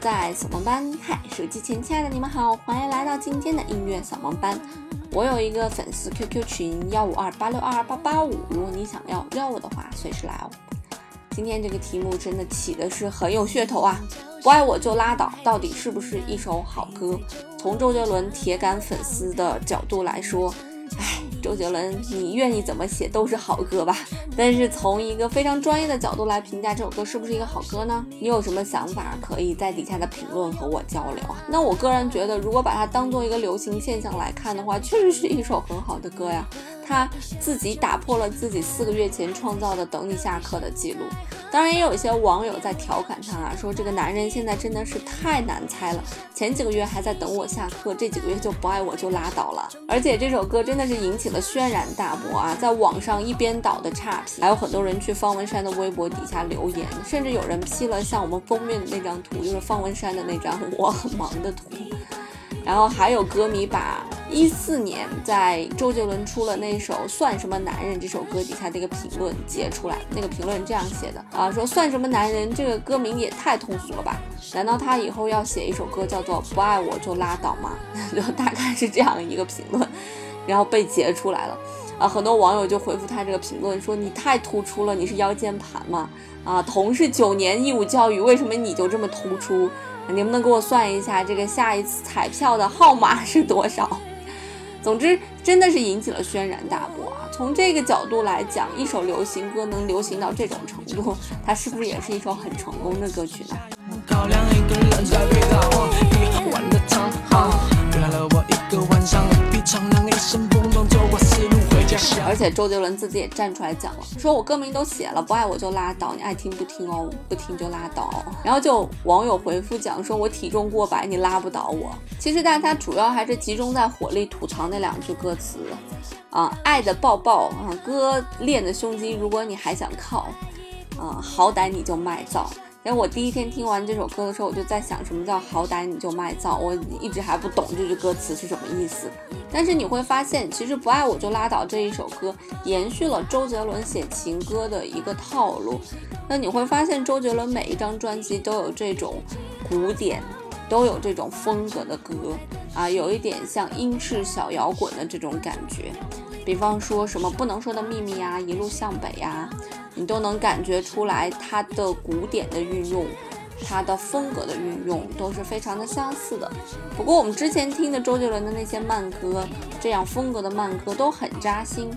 在扫盲班。嗨，手机前亲爱的你们好，欢迎来到今天的音乐扫盲班。我有一个粉丝 QQ 群幺五二八六二八八五，如果你想要要我的话，随时来哦。今天这个题目真的起的是很有噱头啊！不爱我就拉倒，到底是不是一首好歌？从周杰伦铁杆粉丝的角度来说。唉，周杰伦，你愿意怎么写都是好歌吧？但是从一个非常专业的角度来评价这首歌是不是一个好歌呢？你有什么想法，可以在底下的评论和我交流。那我个人觉得，如果把它当做一个流行现象来看的话，确实是一首很好的歌呀。他自己打破了自己四个月前创造的“等你下课”的记录。当然，也有一些网友在调侃他啊，说这个男人现在真的是太难猜了。前几个月还在等我下课，这几个月就不爱我就拉倒了。而且这首歌真的是引起了轩然大波啊，在网上一边倒的差评，还有很多人去方文山的微博底下留言，甚至有人 P 了像我们封面的那张图，就是方文山的那张我很忙的图。然后还有歌迷把一四年在周杰伦出了那首《算什么男人》这首歌底下的一个评论截出来，那个评论这样写的啊，说算什么男人，这个歌名也太通俗了吧？难道他以后要写一首歌叫做《不爱我就拉倒》吗？就大概是这样一个评论，然后被截出来了啊，很多网友就回复他这个评论说你太突出了，你是腰间盘吗？啊，同是九年义务教育，为什么你就这么突出？你能不能给我算一下这个下一次彩票的号码是多少？总之，真的是引起了轩然大波啊！从这个角度来讲，一首流行歌能流行到这种程度，它是不是也是一首很成功的歌曲呢？而且周杰伦自己也站出来讲了，说我歌名都写了，不爱我就拉倒，你爱听不听哦，不听就拉倒。然后就网友回复讲说，我体重过百，你拉不倒我。其实大家主要还是集中在火力吐槽那两句歌词，啊，爱的抱抱啊，哥练的胸肌，如果你还想靠，啊，好歹你就卖造。因为我第一天听完这首歌的时候，我就在想，什么叫好歹你就卖造？我一直还不懂这句歌词是什么意思。但是你会发现，其实不爱我就拉倒这一首歌，延续了周杰伦写情歌的一个套路。那你会发现，周杰伦每一张专辑都有这种古典，都有这种风格的歌啊，有一点像英式小摇滚的这种感觉。比方说什么不能说的秘密呀，一路向北呀，你都能感觉出来它的古典的运用，它的风格的运用都是非常的相似的。不过我们之前听的周杰伦的那些慢歌，这样风格的慢歌都很扎心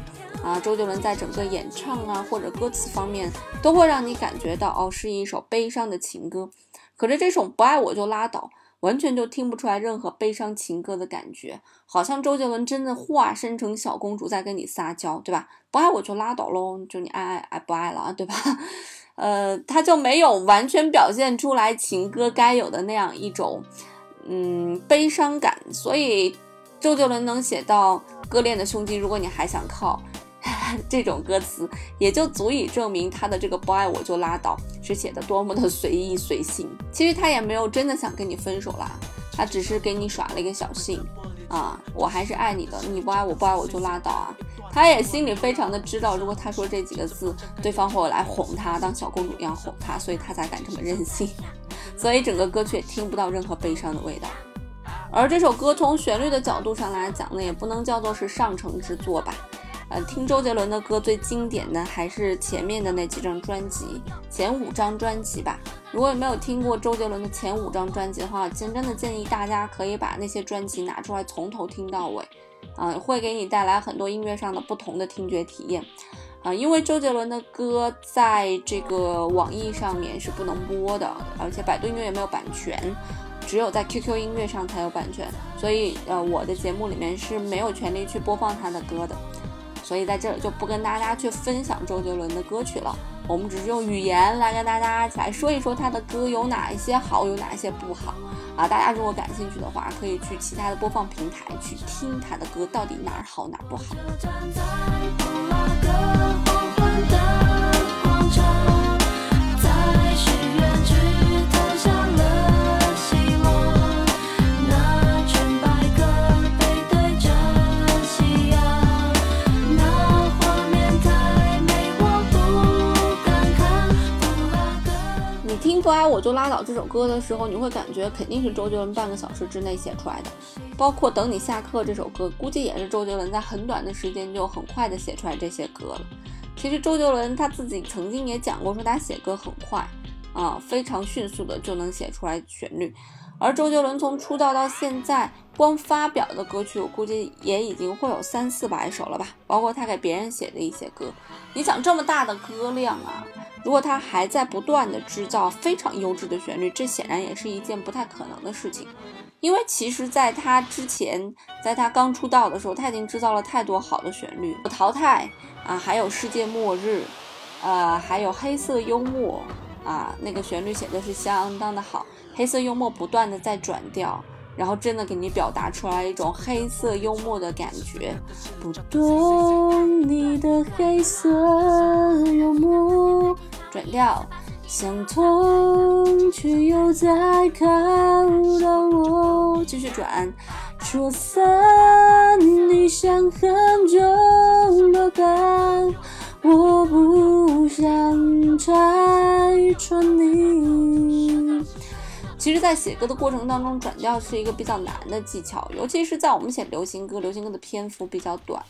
啊。周杰伦在整个演唱啊或者歌词方面，都会让你感觉到哦是一首悲伤的情歌。可是这首不爱我就拉倒。完全就听不出来任何悲伤情歌的感觉，好像周杰伦真的化身成小公主在跟你撒娇，对吧？不爱我就拉倒喽，就你爱爱爱不爱了，对吧？呃，他就没有完全表现出来情歌该有的那样一种，嗯，悲伤感。所以周杰伦能写到割裂的胸肌，如果你还想靠。这种歌词也就足以证明他的这个不爱我就拉倒是写的多么的随意随性。其实他也没有真的想跟你分手啦，他只是给你耍了一个小性啊，我还是爱你的，你不爱我不爱我就拉倒啊。他也心里非常的知道，如果他说这几个字，对方会来哄他，当小公主一样哄他，所以他才敢这么任性。所以整个歌曲也听不到任何悲伤的味道。而这首歌从旋律的角度上来讲呢，也不能叫做是上乘之作吧。呃，听周杰伦的歌最经典的还是前面的那几张专辑，前五张专辑吧。如果没有听过周杰伦的前五张专辑的话，真真的建议大家可以把那些专辑拿出来从头听到尾，啊，会给你带来很多音乐上的不同的听觉体验。啊，因为周杰伦的歌在这个网易上面是不能播的，而且百度音乐也没有版权，只有在 QQ 音乐上才有版权，所以呃，我的节目里面是没有权利去播放他的歌的。所以在这里就不跟大家去分享周杰伦的歌曲了，我们只是用语言来跟大家来说一说他的歌有哪一些好，有哪一些不好啊。大家如果感兴趣的话，可以去其他的播放平台去听他的歌，到底哪儿好哪儿不好。就拉倒这首歌的时候，你会感觉肯定是周杰伦半个小时之内写出来的。包括等你下课这首歌，估计也是周杰伦在很短的时间就很快的写出来这些歌了。其实周杰伦他自己曾经也讲过，说他写歌很快啊，非常迅速的就能写出来旋律。而周杰伦从出道到现在，光发表的歌曲，我估计也已经会有三四百首了吧，包括他给别人写的一些歌。你想这么大的歌量啊，如果他还在不断的制造非常优质的旋律，这显然也是一件不太可能的事情。因为其实，在他之前，在他刚出道的时候，他已经制造了太多好的旋律，淘汰啊，还有世界末日，呃，还有黑色幽默啊，那个旋律写的是相当的好。黑色幽默不断的在转调，然后真的给你表达出来一种黑色幽默的感觉。不懂你的黑色幽默，转调，想通却又在考到我，继续转，说散你想很久了吧，我不想拆穿你。其实，在写歌的过程当中，转调是一个比较难的技巧，尤其是在我们写流行歌，流行歌的篇幅比较短，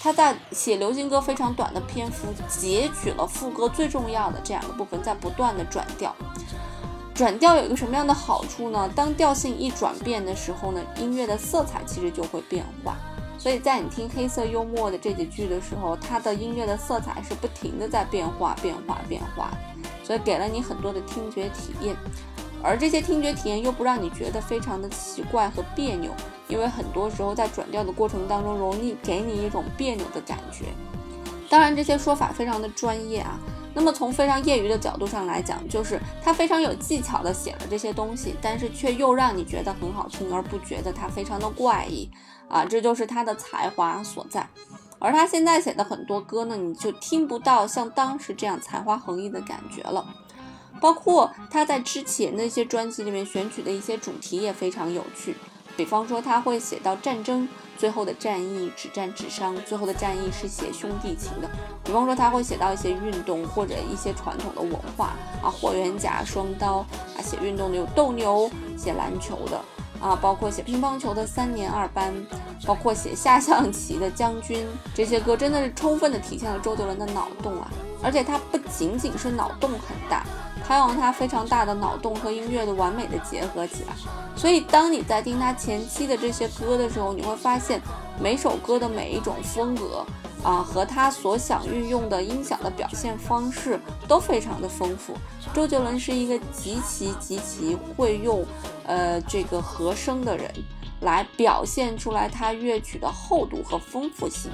他在写流行歌非常短的篇幅，截取了副歌最重要的这两个部分，在不断的转调。转调有一个什么样的好处呢？当调性一转变的时候呢，音乐的色彩其实就会变化。所以在你听黑色幽默的这几句的时候，它的音乐的色彩是不停的在变化、变化、变化，所以给了你很多的听觉体验。而这些听觉体验又不让你觉得非常的奇怪和别扭，因为很多时候在转调的过程当中，容易给你一种别扭的感觉。当然，这些说法非常的专业啊。那么从非常业余的角度上来讲，就是他非常有技巧的写了这些东西，但是却又让你觉得很好听，而不觉得他非常的怪异啊，这就是他的才华所在。而他现在写的很多歌呢，你就听不到像当时这样才华横溢的感觉了。包括他在之前的一些专辑里面选取的一些主题也非常有趣，比方说他会写到战争，最后的战役只战只伤，最后的战役是写兄弟情的；比方说他会写到一些运动或者一些传统的文化啊，霍元甲、双刀啊，写运动的有斗牛，写篮球的啊，包括写乒乓球的三年二班，包括写下象棋的将军，这些歌真的是充分的体现了周杰伦的脑洞啊，而且他不仅仅是脑洞很大。他用他非常大的脑洞和音乐的完美的结合起来，所以当你在听他前期的这些歌的时候，你会发现每首歌的每一种风格啊，和他所想运用的音响的表现方式都非常的丰富。周杰伦是一个极其极其会用呃这个和声的人，来表现出来他乐曲的厚度和丰富性。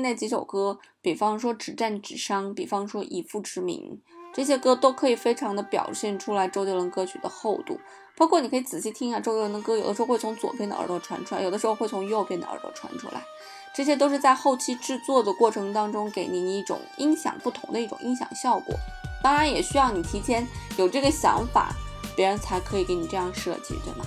那几首歌，比方说《只战只伤》，比方说《以父之名》，这些歌都可以非常的表现出来周杰伦歌曲的厚度。包括你可以仔细听一下周杰伦的歌，有的时候会从左边的耳朵传出来，有的时候会从右边的耳朵传出来。这些都是在后期制作的过程当中给你一种音响不同的一种音响效果。当然也需要你提前有这个想法，别人才可以给你这样设计，对吗？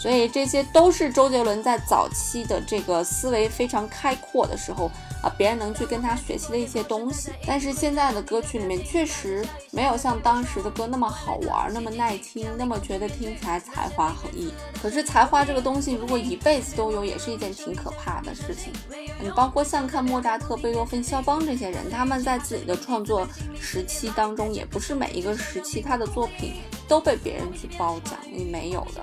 所以这些都是周杰伦在早期的这个思维非常开阔的时候啊，别人能去跟他学习的一些东西。但是现在的歌曲里面确实没有像当时的歌那么好玩，那么耐听，那么觉得听起来才华横溢。可是才华这个东西，如果一辈子都有，也是一件挺可怕的事情。你包括像看莫扎特、贝多芬、肖邦这些人，他们在自己的创作时期当中，也不是每一个时期他的作品都被别人去褒奖，你没有的。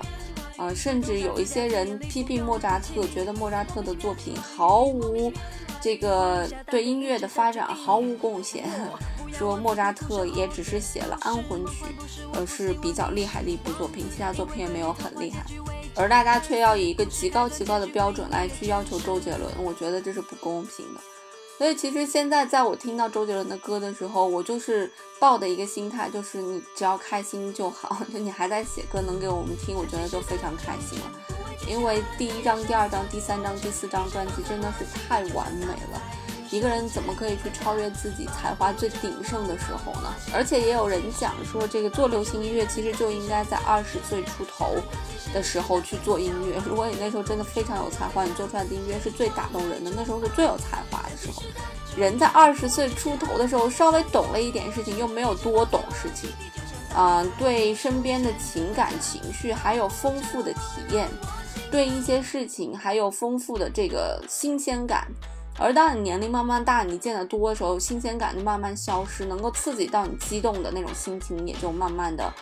啊，甚至有一些人批评莫扎特，觉得莫扎特的作品毫无这个对音乐的发展毫无贡献，说莫扎特也只是写了安魂曲，呃是比较厉害的一部作品，其他作品也没有很厉害，而大家却要以一个极高极高的标准来去要求周杰伦，我觉得这是不公平的。所以其实现在在我听到周杰伦的歌的时候，我就是抱的一个心态，就是你只要开心就好，就你还在写歌能给我们听，我觉得就非常开心了。因为第一张、第二张、第三张、第四张专辑真的是太完美了。一个人怎么可以去超越自己才华最鼎盛的时候呢？而且也有人讲说，这个做流行音乐其实就应该在二十岁出头的时候去做音乐。如果你那时候真的非常有才华，你做出来的音乐是最打动人的，那时候是最有才华的时候。人在二十岁出头的时候，稍微懂了一点事情，又没有多懂事情，嗯，对身边的情感情绪还有丰富的体验，对一些事情还有丰富的这个新鲜感。而当你年龄慢慢大，你见得多的时候，新鲜感就慢慢消失，能够刺激到你激动的那种心情也就慢慢的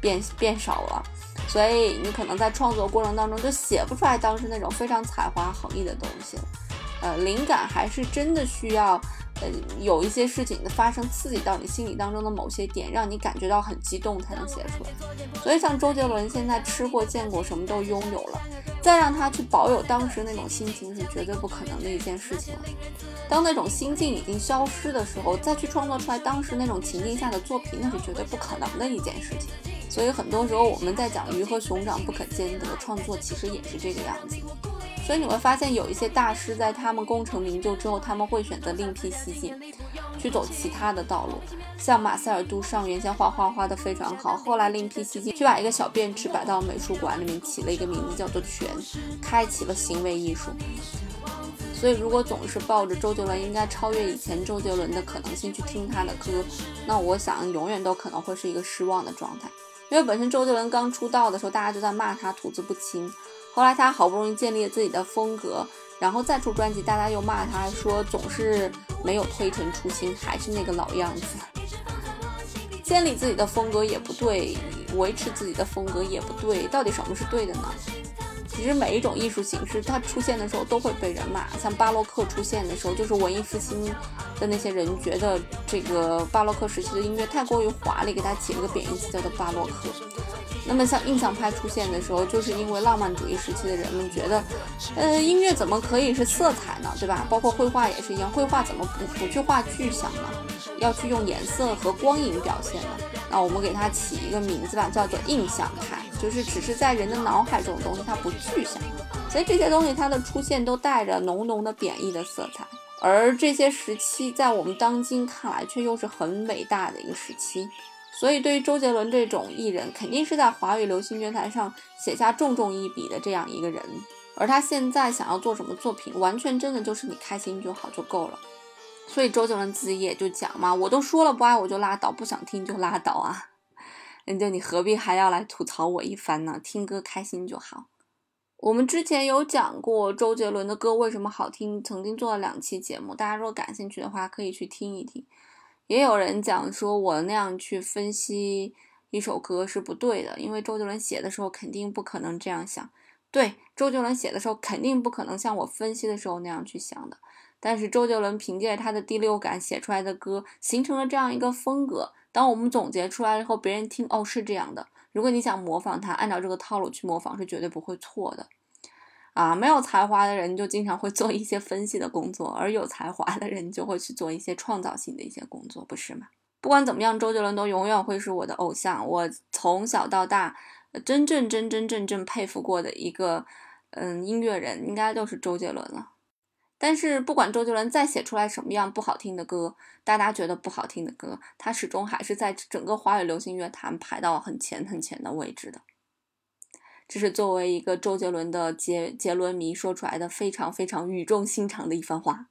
变变少了。所以你可能在创作过程当中就写不出来当时那种非常才华横溢的东西了。呃，灵感还是真的需要。呃，有一些事情的发生刺激到你心里当中的某些点，让你感觉到很激动才能写出来。所以像周杰伦现在吃过见过什么都拥有了，再让他去保有当时那种心情是绝对不可能的一件事情了。当那种心境已经消失的时候，再去创作出来当时那种情境下的作品，那是绝对不可能的一件事情。所以很多时候我们在讲鱼和熊掌不可兼得，创作其实也是这个样子。所以你会发现，有一些大师在他们功成名就之后，他们会选择另辟蹊径，去走其他的道路。像马塞尔·杜尚原先画画画的非常好，后来另辟蹊径，去把一个小便池摆到美术馆里面，起了一个名字叫做“泉”，开启了行为艺术。所以，如果总是抱着周杰伦应该超越以前周杰伦的可能性去听他的歌，那我想永远都可能会是一个失望的状态。因为本身周杰伦刚出道的时候，大家就在骂他吐字不清。后来他好不容易建立了自己的风格，然后再出专辑，大家又骂他说总是没有推陈出新，还是那个老样子。建立自己的风格也不对，维持自己的风格也不对，到底什么是对的呢？其实每一种艺术形式，它出现的时候都会被人骂。像巴洛克出现的时候，就是文艺复兴的那些人觉得这个巴洛克时期的音乐太过于华丽，给它起了个贬义词叫做巴洛克。那么像印象派出现的时候，就是因为浪漫主义时期的人们觉得，呃，音乐怎么可以是色彩呢？对吧？包括绘画也是一样，绘画怎么不不去画具象呢？要去用颜色和光影表现呢？那我们给它起一个名字吧，叫做印象派。就是只是在人的脑海这种东西，它不具象，所以这些东西它的出现都带着浓浓的贬义的色彩。而这些时期在我们当今看来，却又是很伟大的一个时期。所以对于周杰伦这种艺人，肯定是在华语流行乐坛上写下重重一笔的这样一个人。而他现在想要做什么作品，完全真的就是你开心就好就够了。所以周杰伦自己也就讲嘛，我都说了不爱我就拉倒，不想听就拉倒啊。那就你何必还要来吐槽我一番呢？听歌开心就好。我们之前有讲过周杰伦的歌为什么好听，曾经做了两期节目，大家如果感兴趣的话可以去听一听。也有人讲说我那样去分析一首歌是不对的，因为周杰伦写的时候肯定不可能这样想。对，周杰伦写的时候肯定不可能像我分析的时候那样去想的。但是周杰伦凭借他的第六感写出来的歌，形成了这样一个风格。当我们总结出来以后，别人听哦是这样的。如果你想模仿他，按照这个套路去模仿是绝对不会错的。啊，没有才华的人就经常会做一些分析的工作，而有才华的人就会去做一些创造性的一些工作，不是吗？不管怎么样，周杰伦都永远会是我的偶像。我从小到大，真正真真正正佩服过的一个嗯音乐人，应该就是周杰伦了。但是不管周杰伦再写出来什么样不好听的歌，大家觉得不好听的歌，他始终还是在整个华语流行乐坛排到很前很前的位置的。这是作为一个周杰伦的杰杰伦迷说出来的非常非常语重心长的一番话。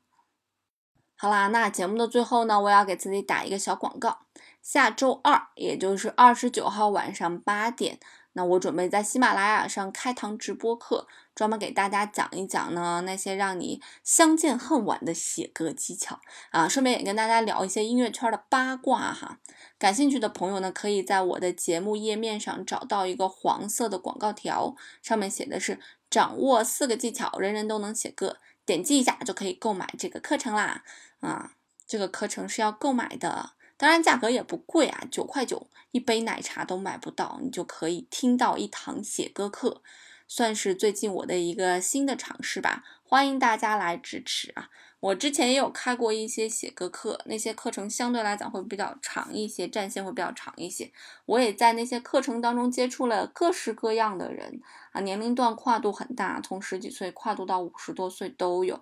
好啦，那节目的最后呢，我要给自己打一个小广告，下周二，也就是二十九号晚上八点。那我准备在喜马拉雅上开堂直播课，专门给大家讲一讲呢那些让你相见恨晚的写歌技巧啊，顺便也跟大家聊一些音乐圈的八卦哈。感兴趣的朋友呢，可以在我的节目页面上找到一个黄色的广告条，上面写的是掌握四个技巧，人人都能写歌，点击一下就可以购买这个课程啦啊，这个课程是要购买的。当然价格也不贵啊，九块九一杯奶茶都买不到，你就可以听到一堂写歌课。算是最近我的一个新的尝试吧，欢迎大家来支持啊！我之前也有开过一些写歌课，那些课程相对来讲会比较长一些，战线会比较长一些。我也在那些课程当中接触了各式各样的人啊，年龄段跨度很大，从十几岁跨度到五十多岁都有。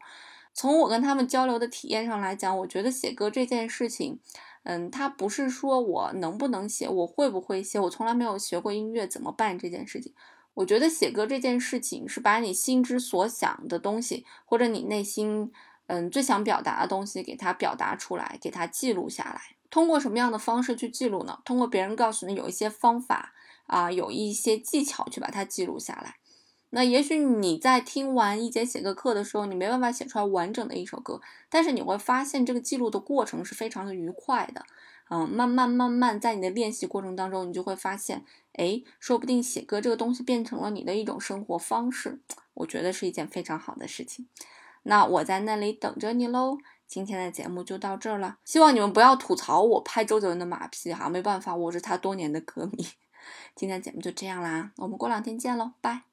从我跟他们交流的体验上来讲，我觉得写歌这件事情，嗯，它不是说我能不能写，我会不会写，我从来没有学过音乐怎么办这件事情。我觉得写歌这件事情是把你心之所想的东西，或者你内心。嗯，最想表达的东西给它表达出来，给它记录下来。通过什么样的方式去记录呢？通过别人告诉你有一些方法啊，有一些技巧去把它记录下来。那也许你在听完一节写歌课的时候，你没办法写出来完整的一首歌，但是你会发现这个记录的过程是非常的愉快的。嗯，慢慢慢慢在你的练习过程当中，你就会发现，哎，说不定写歌这个东西变成了你的一种生活方式。我觉得是一件非常好的事情。那我在那里等着你喽。今天的节目就到这儿了，希望你们不要吐槽我拍周杰伦的马屁哈，没办法，我是他多年的歌迷。今天节目就这样啦，我们过两天见喽，拜。